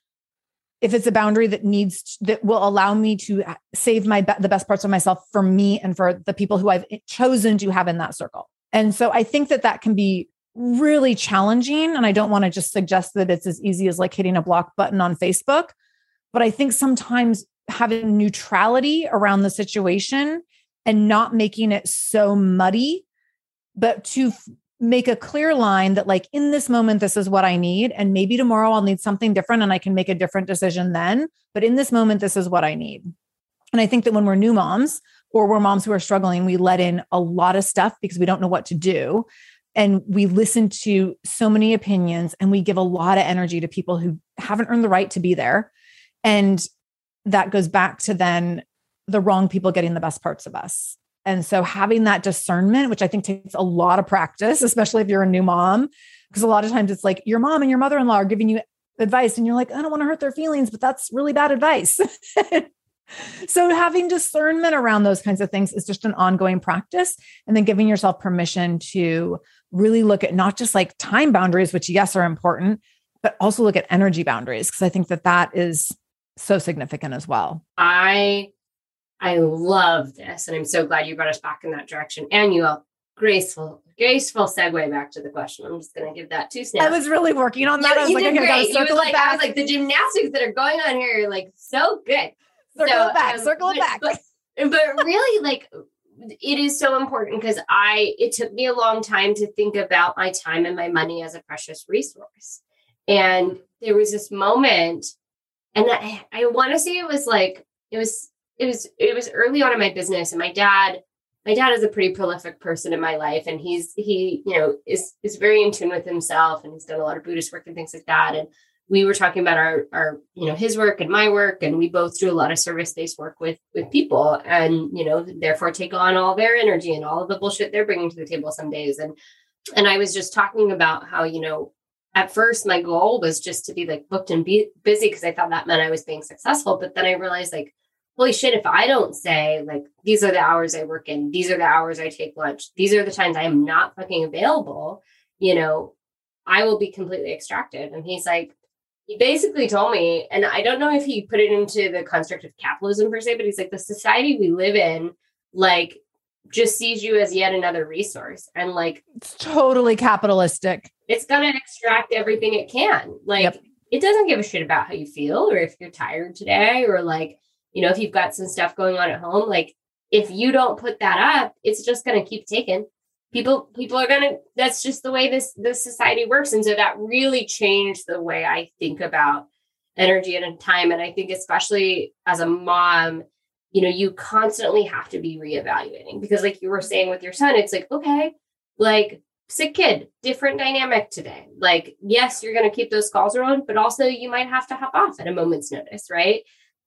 Speaker 1: If it's a boundary that needs that will allow me to uh, save my the best parts of myself for me and for the people who I've eh, chosen to have in that circle. And so I think that that can be really challenging and I don't want to just suggest that it's as easy as like hitting a block button on Facebook, but I think sometimes having neutrality around the situation and not making it so muddy, but to f- make a clear line that, like, in this moment, this is what I need. And maybe tomorrow I'll need something different and I can make a different decision then. But in this moment, this is what I need. And I think that when we're new moms or we're moms who are struggling, we let in a lot of stuff because we don't know what to do. And we listen to so many opinions and we give a lot of energy to people who haven't earned the right to be there. And that goes back to then the wrong people getting the best parts of us. And so having that discernment, which I think takes a lot of practice, especially if you're a new mom, because a lot of times it's like your mom and your mother in law are giving you advice and you're like, I don't want to hurt their feelings, but that's really bad advice. so having discernment around those kinds of things is just an ongoing practice. And then giving yourself permission to really look at not just like time boundaries, which yes are important, but also look at energy boundaries, because I think that that is so significant as well.
Speaker 2: I I love this. And I'm so glad you brought us back in that direction. And you all graceful, graceful segue back to the question. I'm just gonna give that two snaps.
Speaker 1: I was really working on that. You, I was
Speaker 2: like, okay, great. You was like, back. I was like, the gymnastics that are going on here are like so good.
Speaker 1: Circle so, it back, um, circle it back.
Speaker 2: But, but really, like it is so important because I it took me a long time to think about my time and my money as a precious resource. And there was this moment, and I, I want to say it was like it was it was it was early on in my business and my dad my dad is a pretty prolific person in my life and he's he you know is is very in tune with himself and he's done a lot of buddhist work and things like that and we were talking about our our you know his work and my work and we both do a lot of service based work with with people and you know therefore take on all their energy and all of the bullshit they're bringing to the table some days and and i was just talking about how you know at first my goal was just to be like booked and be busy because i thought that meant i was being successful but then i realized like holy shit, if I don't say, like, these are the hours I work in, these are the hours I take lunch, these are the times I am not fucking available, you know, I will be completely extracted. And he's like, he basically told me, and I don't know if he put it into the construct of capitalism per se, but he's like, the society we live in, like, just sees you as yet another resource. And like,
Speaker 1: it's totally capitalistic.
Speaker 2: It's going to extract everything it can. Like, yep. it doesn't give a shit about how you feel or if you're tired today or like, you know, if you've got some stuff going on at home, like if you don't put that up, it's just going to keep taking. People, people are going to, that's just the way this, this society works. And so that really changed the way I think about energy and time. And I think, especially as a mom, you know, you constantly have to be reevaluating because, like you were saying with your son, it's like, okay, like sick kid, different dynamic today. Like, yes, you're going to keep those calls around, but also you might have to hop off at a moment's notice, right?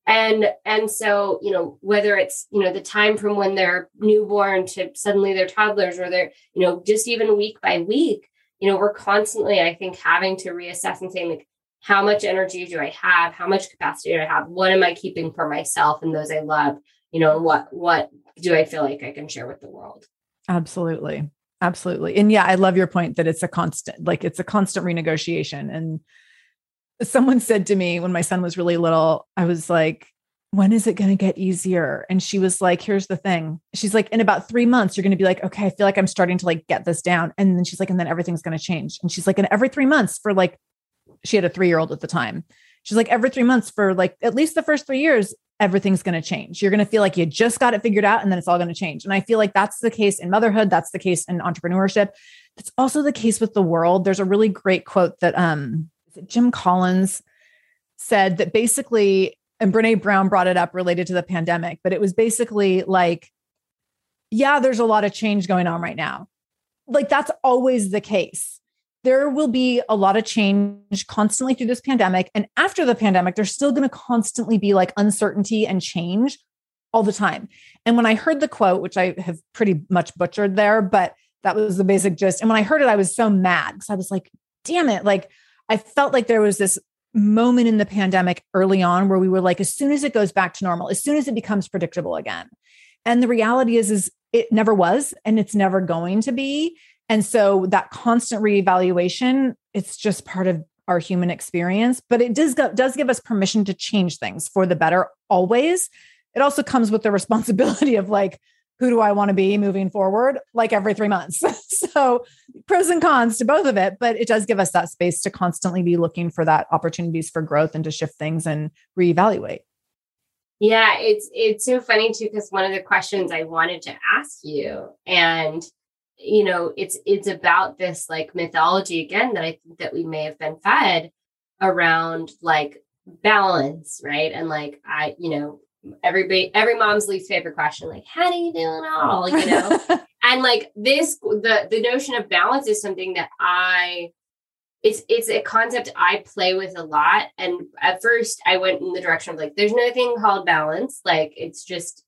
Speaker 2: And and so you know whether it's you know the time from when they're newborn to suddenly they're toddlers or they're you know just even week by week you know we're constantly i think having to reassess and saying like how much energy do i have? How much capacity do i have? What am i keeping for myself and those i love? You know what what do i feel like i can share with the world?
Speaker 1: Absolutely. Absolutely. And yeah i love your point that it's a constant like it's a constant renegotiation. And someone said to me when my son was really little, I was like, when is it going to get easier? And she was like, here's the thing. She's like, in about three months, you're going to be like, okay, I feel like I'm starting to like get this down. And then she's like, and then everything's going to change. And she's like, and every three months for like, she had a three year old at the time. She's like, every three months for like at least the first three years, everything's going to change. You're going to feel like you just got it figured out and then it's all going to change. And I feel like that's the case in motherhood. That's the case in entrepreneurship. It's also the case with the world. There's a really great quote that um, Jim Collins said that basically, and Brene Brown brought it up related to the pandemic, but it was basically like, yeah, there's a lot of change going on right now. Like that's always the case. There will be a lot of change constantly through this pandemic. And after the pandemic, there's still going to constantly be like uncertainty and change all the time. And when I heard the quote, which I have pretty much butchered there, but that was the basic gist. And when I heard it, I was so mad because I was like, damn it. Like I felt like there was this moment in the pandemic early on where we were like as soon as it goes back to normal as soon as it becomes predictable again. And the reality is is it never was and it's never going to be. And so that constant reevaluation it's just part of our human experience but it does go, does give us permission to change things for the better always. It also comes with the responsibility of like who do I want to be moving forward, like every three months. so, pros and cons to both of it, but it does give us that space to constantly be looking for that opportunities for growth and to shift things and reevaluate.
Speaker 2: Yeah, it's it's so funny too because one of the questions I wanted to ask you, and you know, it's it's about this like mythology again that I think that we may have been fed around like balance, right? And like I, you know, everybody every mom's least favorite question like how do you do it all? You know? And like this the the notion of balance is something that i it's it's a concept i play with a lot. And at first i went in the direction of like there's nothing called balance. Like it's just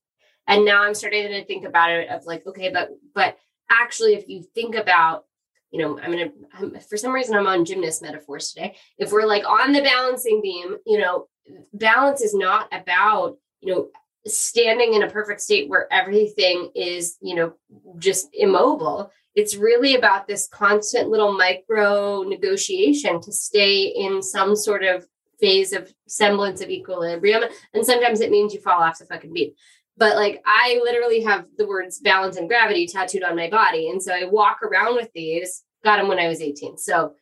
Speaker 2: and now i'm starting to think about it of like okay but but actually if you think about you know i'm gonna I'm, for some reason i'm on gymnast metaphors today. If we're like on the balancing beam you know balance is not about you know, standing in a perfect state where everything is, you know, just immobile. It's really about this constant little micro negotiation to stay in some sort of phase of semblance of equilibrium. And sometimes it means you fall off the fucking beat. But like I literally have the words balance and gravity tattooed on my body. And so I walk around with these, got them when I was 18. So,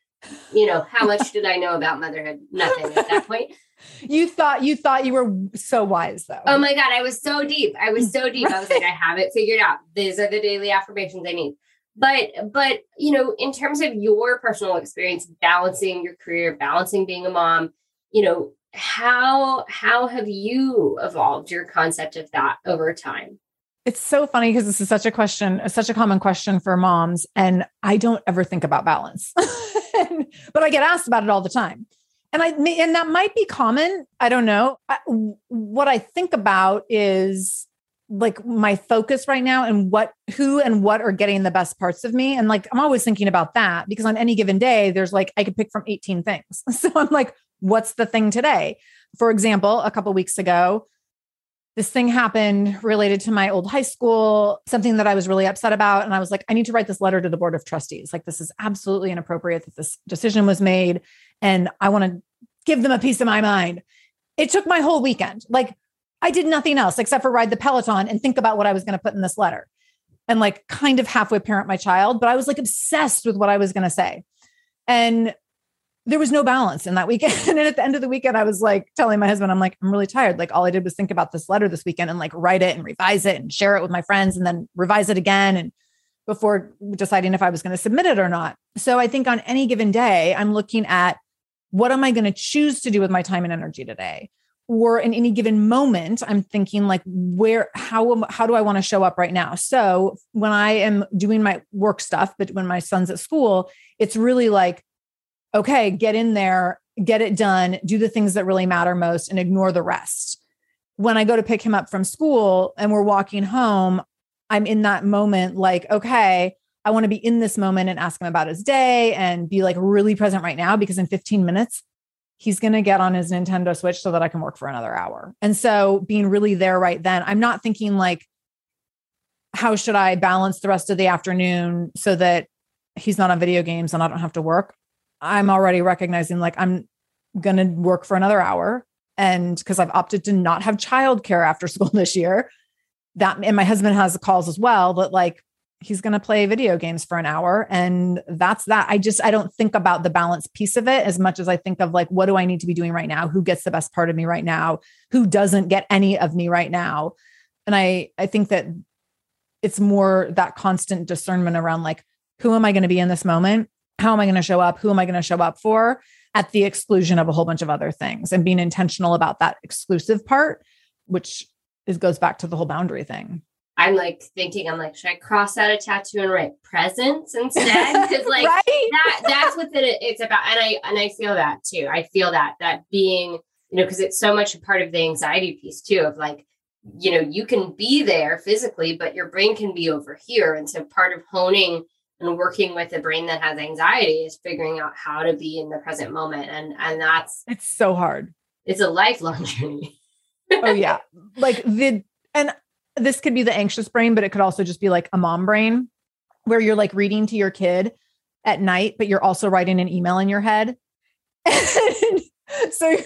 Speaker 2: you know, how much did I know about motherhood? Nothing at that point
Speaker 1: you thought you thought you were so wise though.
Speaker 2: Oh my god, I was so deep. I was so deep. I was like, I have it figured out. These are the daily affirmations I need. But but you know, in terms of your personal experience balancing your career, balancing being a mom, you know, how how have you evolved your concept of that over time?
Speaker 1: It's so funny because this is such a question, such a common question for moms. And I don't ever think about balance, but I get asked about it all the time and I and that might be common. I don't know. I, what I think about is like my focus right now and what who and what are getting the best parts of me and like I'm always thinking about that because on any given day there's like I could pick from 18 things. So I'm like what's the thing today? For example, a couple weeks ago this thing happened related to my old high school, something that I was really upset about and I was like I need to write this letter to the board of trustees. Like this is absolutely inappropriate that this decision was made and I want to give them a piece of my mind. It took my whole weekend. Like I did nothing else except for ride the Peloton and think about what I was going to put in this letter and like kind of halfway parent my child, but I was like obsessed with what I was going to say. And there was no balance in that weekend. and at the end of the weekend, I was like telling my husband, I'm like, I'm really tired. Like all I did was think about this letter this weekend and like write it and revise it and share it with my friends and then revise it again. And before deciding if I was going to submit it or not. So I think on any given day, I'm looking at what am I going to choose to do with my time and energy today? Or in any given moment, I'm thinking like, where, how, how do I want to show up right now? So when I am doing my work stuff, but when my son's at school, it's really like, okay, get in there, get it done, do the things that really matter most and ignore the rest. when I go to pick him up from school and we're walking home, I'm in that moment like, okay, I want to be in this moment and ask him about his day and be like really present right now because in 15 minutes, he's going to get on his Nintendo Switch so that I can work for another hour. And so being really there right then, I'm not thinking like, how should I balance the rest of the afternoon so that he's not on video games and I don't have to work? I'm already recognizing like I'm going to work for another hour. And because I've opted to not have childcare after school this year, that and my husband has calls as well, but like he's going to play video games for an hour and that's that. I just i don't think about the balance piece of it as much as i think of like what do i need to be doing right now? Who gets the best part of me right now? Who doesn't get any of me right now? And i i think that it's more that constant discernment around like who am i going to be in this moment? How am i going to show up? Who am i going to show up for? At the exclusion of a whole bunch of other things and being intentional about that exclusive part which is goes back to the whole boundary thing
Speaker 2: I'm like thinking, I'm like, should I cross out a tattoo and write presence instead? Because like right? that that's what it, it's about. And I and I feel that too. I feel that that being, you know, because it's so much a part of the anxiety piece too, of like, you know, you can be there physically, but your brain can be over here. And so part of honing and working with a brain that has anxiety is figuring out how to be in the present moment. And and that's
Speaker 1: it's so hard.
Speaker 2: It's a lifelong journey.
Speaker 1: oh yeah. Like the and this could be the anxious brain, but it could also just be like a mom brain where you're like reading to your kid at night, but you're also writing an email in your head. and so,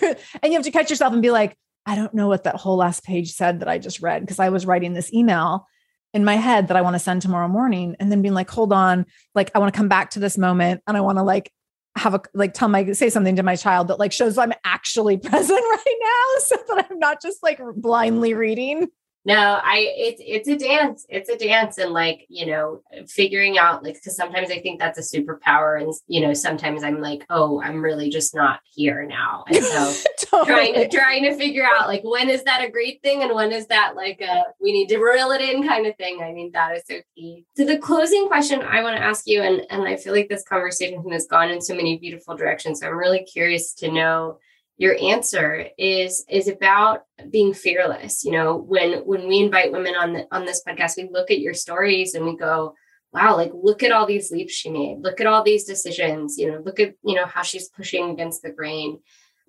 Speaker 1: and you have to catch yourself and be like, I don't know what that whole last page said that I just read because I was writing this email in my head that I want to send tomorrow morning. And then being like, hold on, like, I want to come back to this moment and I want to like have a like tell my say something to my child that like shows I'm actually present right now so that I'm not just like blindly reading
Speaker 2: no i it's it's a dance it's a dance and like you know figuring out like because sometimes i think that's a superpower and you know sometimes i'm like oh i'm really just not here now. And so totally. trying to trying to figure out like when is that a great thing and when is that like a we need to reel it in kind of thing. I mean that is so key. So the closing question i want to ask you and and i feel like this conversation has gone in so many beautiful directions so i'm really curious to know your answer is is about being fearless you know when when we invite women on the, on this podcast we look at your stories and we go wow like look at all these leaps she made. Look at all these decisions you know look at you know how she's pushing against the grain.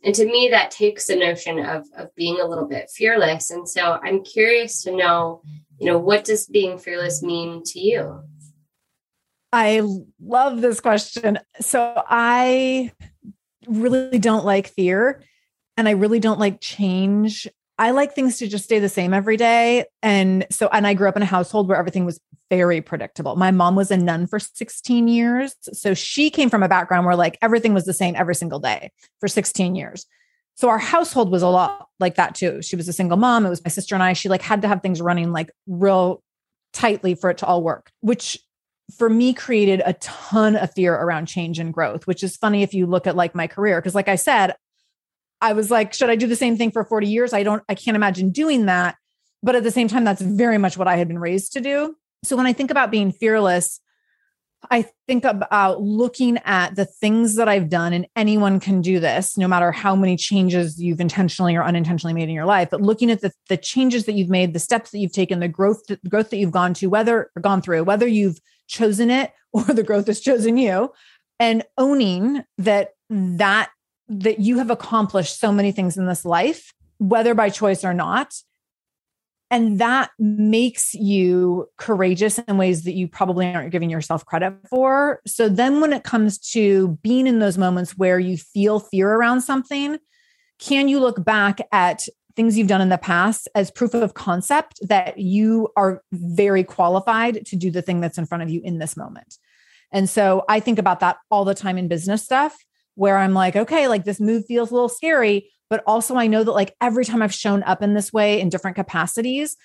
Speaker 2: And to me that takes the notion of of being a little bit fearless. And so i'm curious to know you know what does being fearless mean to you?
Speaker 1: I love this question. So i really don't like fear and I really don't like change. I like things to just stay the same every day. And so, and I grew up in a household where everything was very predictable. My mom was a nun for 16 years. So she came from a background where like everything was the same every single day for 16 years. So our household was a lot like that too. She was a single mom. It was my sister and I. She like had to have things running like real tightly for it to all work, which for me created a ton of fear around change and growth, which is funny if you look at like my career. Cause like I said, I was like, should I do the same thing for 40 years? I don't, I can't imagine doing that. But at the same time, that's very much what I had been raised to do. So when I think about being fearless, I think about looking at the things that I've done, and anyone can do this, no matter how many changes you've intentionally or unintentionally made in your life. But looking at the, the changes that you've made, the steps that you've taken, the growth, the growth that you've gone to, whether gone through, whether you've chosen it or the growth has chosen you, and owning that that that you have accomplished so many things in this life, whether by choice or not, and that makes you courageous in ways that you probably aren't giving yourself credit for. So then, when it comes to being in those moments where you feel fear around something, can you look back at things you've done in the past as proof of concept that you are very qualified to do the thing that's in front of you in this moment? And so I think about that all the time in business stuff where I'm like, okay, like this move feels a little scary, but also I know that like every time I've shown up in this way in different capacities,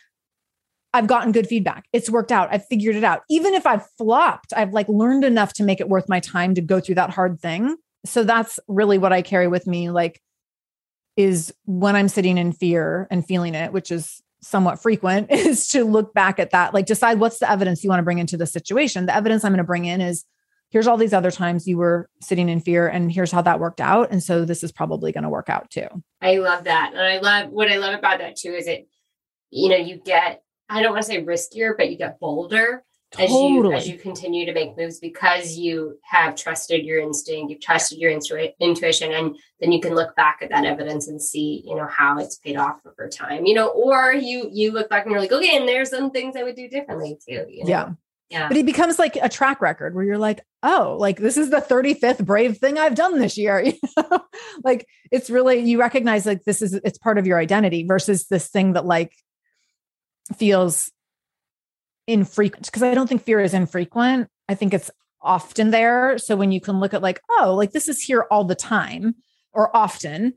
Speaker 1: I've gotten good feedback. It's worked out. I've figured it out. Even if I've flopped, I've like learned enough to make it worth my time to go through that hard thing. So that's really what I carry with me like is when I'm sitting in fear and feeling it, which is somewhat frequent, is to look back at that, like decide what's the evidence you want to bring into the situation. The evidence I'm going to bring in is here's all these other times you were sitting in fear and here's how that worked out and so this is probably going to work out too
Speaker 2: i love that and i love what i love about that too is it you know you get i don't want to say riskier but you get bolder totally. as you as you continue to make moves because you have trusted your instinct you've trusted your intu- intuition and then you can look back at that evidence and see you know how it's paid off over time you know or you you look back and you're like okay and there's some things i would do differently too you know?
Speaker 1: yeah yeah. But it becomes like a track record where you're like, oh, like this is the 35th brave thing I've done this year. You know? like it's really, you recognize like this is, it's part of your identity versus this thing that like feels infrequent. Cause I don't think fear is infrequent. I think it's often there. So when you can look at like, oh, like this is here all the time or often,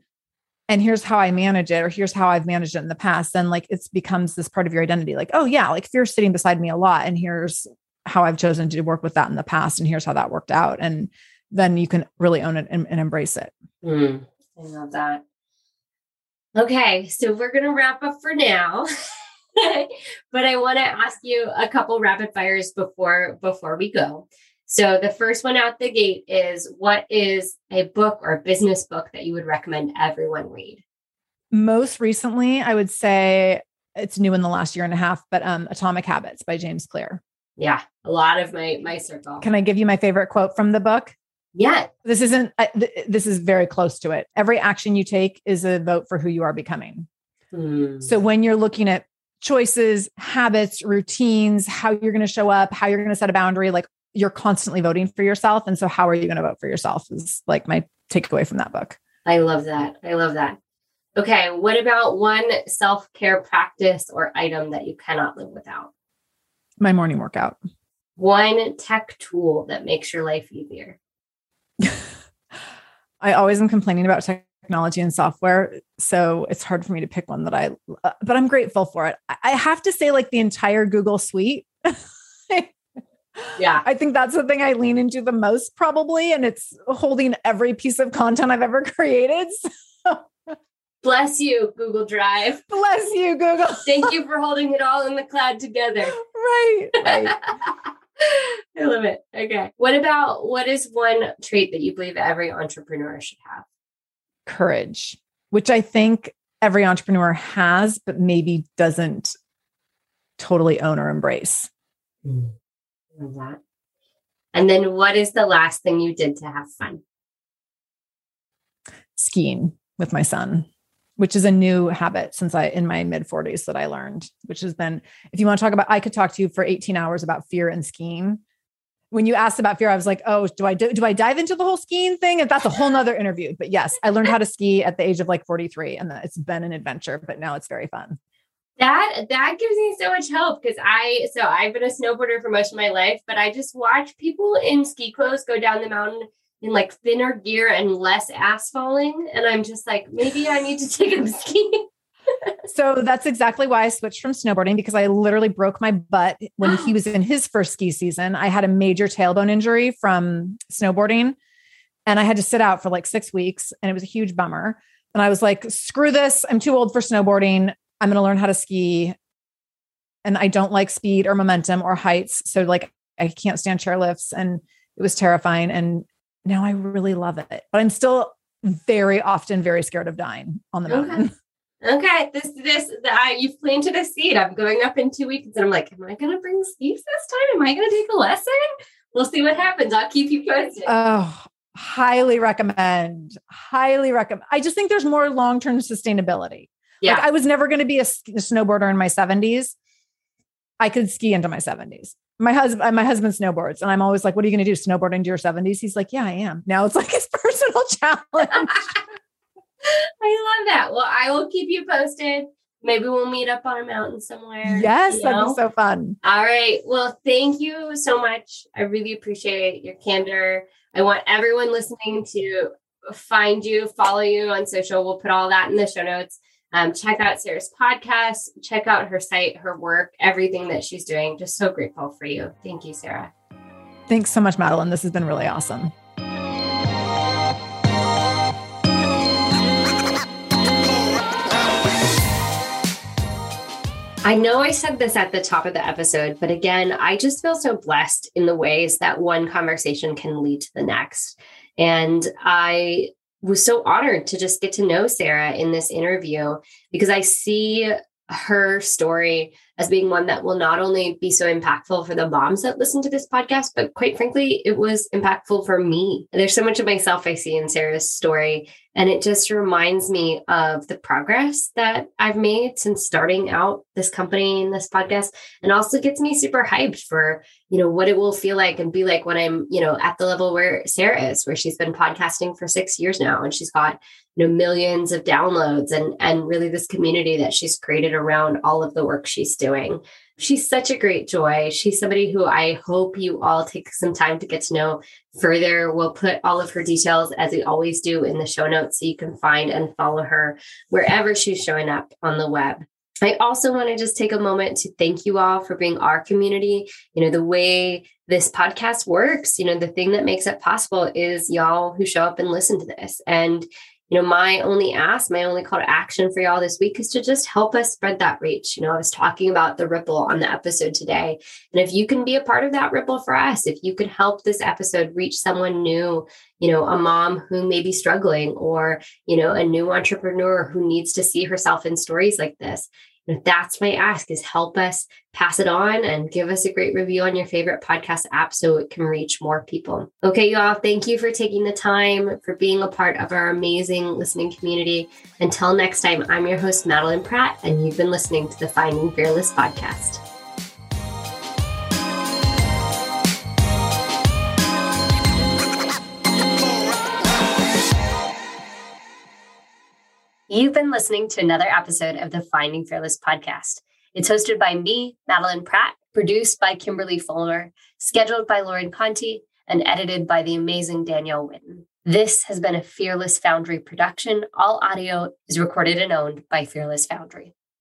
Speaker 1: and here's how I manage it, or here's how I've managed it in the past, then like it becomes this part of your identity. Like, oh yeah, like fear's sitting beside me a lot. And here's how I've chosen to work with that in the past, and here's how that worked out. And then you can really own it and, and embrace it.
Speaker 2: Mm, I love that. Okay, so we're gonna wrap up for now. but I want to ask you a couple rapid fires before before we go. So the first one out the gate is what is a book or a business book that you would recommend everyone read?
Speaker 1: Most recently, I would say it's new in the last year and a half, but um, Atomic Habits by James Clear.
Speaker 2: Yeah, a lot of my my circle.
Speaker 1: Can I give you my favorite quote from the book?
Speaker 2: Yeah.
Speaker 1: This isn't uh, th- this is very close to it. Every action you take is a vote for who you are becoming. Hmm. So when you're looking at choices, habits, routines, how you're going to show up, how you're going to set a boundary, like you're constantly voting for yourself. And so how are you going to vote for yourself is like my takeaway from that book.
Speaker 2: I love that. I love that. Okay. What about one self care practice or item that you cannot live without?
Speaker 1: My morning workout.
Speaker 2: One tech tool that makes your life easier.
Speaker 1: I always am complaining about technology and software. So it's hard for me to pick one that I, uh, but I'm grateful for it. I have to say, like the entire Google suite.
Speaker 2: yeah.
Speaker 1: I think that's the thing I lean into the most, probably. And it's holding every piece of content I've ever created.
Speaker 2: Bless you, Google Drive.
Speaker 1: Bless you, Google.
Speaker 2: Thank you for holding it all in the cloud together.
Speaker 1: Right. right.
Speaker 2: I love it. Okay. What about what is one trait that you believe every entrepreneur should have?
Speaker 1: Courage, which I think every entrepreneur has, but maybe doesn't totally own or embrace.
Speaker 2: Mm. Love that. And then what is the last thing you did to have fun?
Speaker 1: Skiing with my son, which is a new habit since I in my mid 40s that I learned, which has been if you want to talk about I could talk to you for 18 hours about fear and skiing. When you asked about fear, I was like, oh, do I do, do I dive into the whole skiing thing? And that's a whole nother interview. But yes, I learned how to ski at the age of like 43 and it's been an adventure, but now it's very fun
Speaker 2: that that gives me so much hope because I so I've been a snowboarder for most of my life, but I just watch people in ski clothes go down the mountain in like thinner gear and less ass falling, and I'm just like, maybe I need to take up skiing.
Speaker 1: So that's exactly why I switched from snowboarding because I literally broke my butt when he was in his first ski season. I had a major tailbone injury from snowboarding and I had to sit out for like six weeks and it was a huge bummer. And I was like, screw this. I'm too old for snowboarding. I'm going to learn how to ski. And I don't like speed or momentum or heights. So, like, I can't stand chairlifts. And it was terrifying. And now I really love it. But I'm still very often very scared of dying on the mountain.
Speaker 2: Okay. Okay, this this uh, you've planted a seed. I'm going up in two weeks, and I'm like, am I going to bring skis this time? Am I going to take a lesson? We'll see what happens. I'll keep you posted.
Speaker 1: Oh, highly recommend. Highly recommend. I just think there's more long term sustainability. Yeah. Like I was never going to be a, a snowboarder in my 70s. I could ski into my 70s. My husband, my husband snowboards, and I'm always like, "What are you going to do? Snowboard into your 70s?" He's like, "Yeah, I am." Now it's like his personal challenge.
Speaker 2: I love that. Well, I will keep you posted. Maybe we'll meet up on a mountain somewhere.
Speaker 1: Yes, that'd be so fun.
Speaker 2: All right. Well, thank you so much. I really appreciate your candor. I want everyone listening to find you, follow you on social. We'll put all that in the show notes. Um, check out Sarah's podcast, check out her site, her work, everything that she's doing. Just so grateful for you. Thank you, Sarah.
Speaker 1: Thanks so much, Madeline. This has been really awesome.
Speaker 2: I know I said this at the top of the episode, but again, I just feel so blessed in the ways that one conversation can lead to the next. And I was so honored to just get to know Sarah in this interview because I see her story as being one that will not only be so impactful for the moms that listen to this podcast, but quite frankly, it was impactful for me. There's so much of myself I see in Sarah's story. And it just reminds me of the progress that I've made since starting out this company and this podcast, and also gets me super hyped for, you know, what it will feel like and be like when I'm, you know, at the level where Sarah is, where she's been podcasting for six years now and she's got, you know, millions of downloads and and really this community that she's created around all of the work she's doing. She's such a great joy. She's somebody who I hope you all take some time to get to know further. We'll put all of her details, as we always do, in the show notes so you can find and follow her wherever she's showing up on the web. I also want to just take a moment to thank you all for being our community. You know, the way this podcast works, you know, the thing that makes it possible is y'all who show up and listen to this. And you know, my only ask, my only call to action for y'all this week is to just help us spread that reach. You know, I was talking about the ripple on the episode today. And if you can be a part of that ripple for us, if you can help this episode reach someone new, you know, a mom who may be struggling or, you know, a new entrepreneur who needs to see herself in stories like this, that's my ask is help us pass it on and give us a great review on your favorite podcast app so it can reach more people. Okay, y'all, thank you for taking the time for being a part of our amazing listening community. Until next time, I'm your host, Madeline Pratt, and you've been listening to the Finding Fearless podcast. You've been listening to another episode of the Finding Fearless podcast. It's hosted by me, Madeline Pratt, produced by Kimberly Fulmer, scheduled by Lauren Conti, and edited by the amazing Danielle Witten. This has been a Fearless Foundry production. All audio is recorded and owned by Fearless Foundry.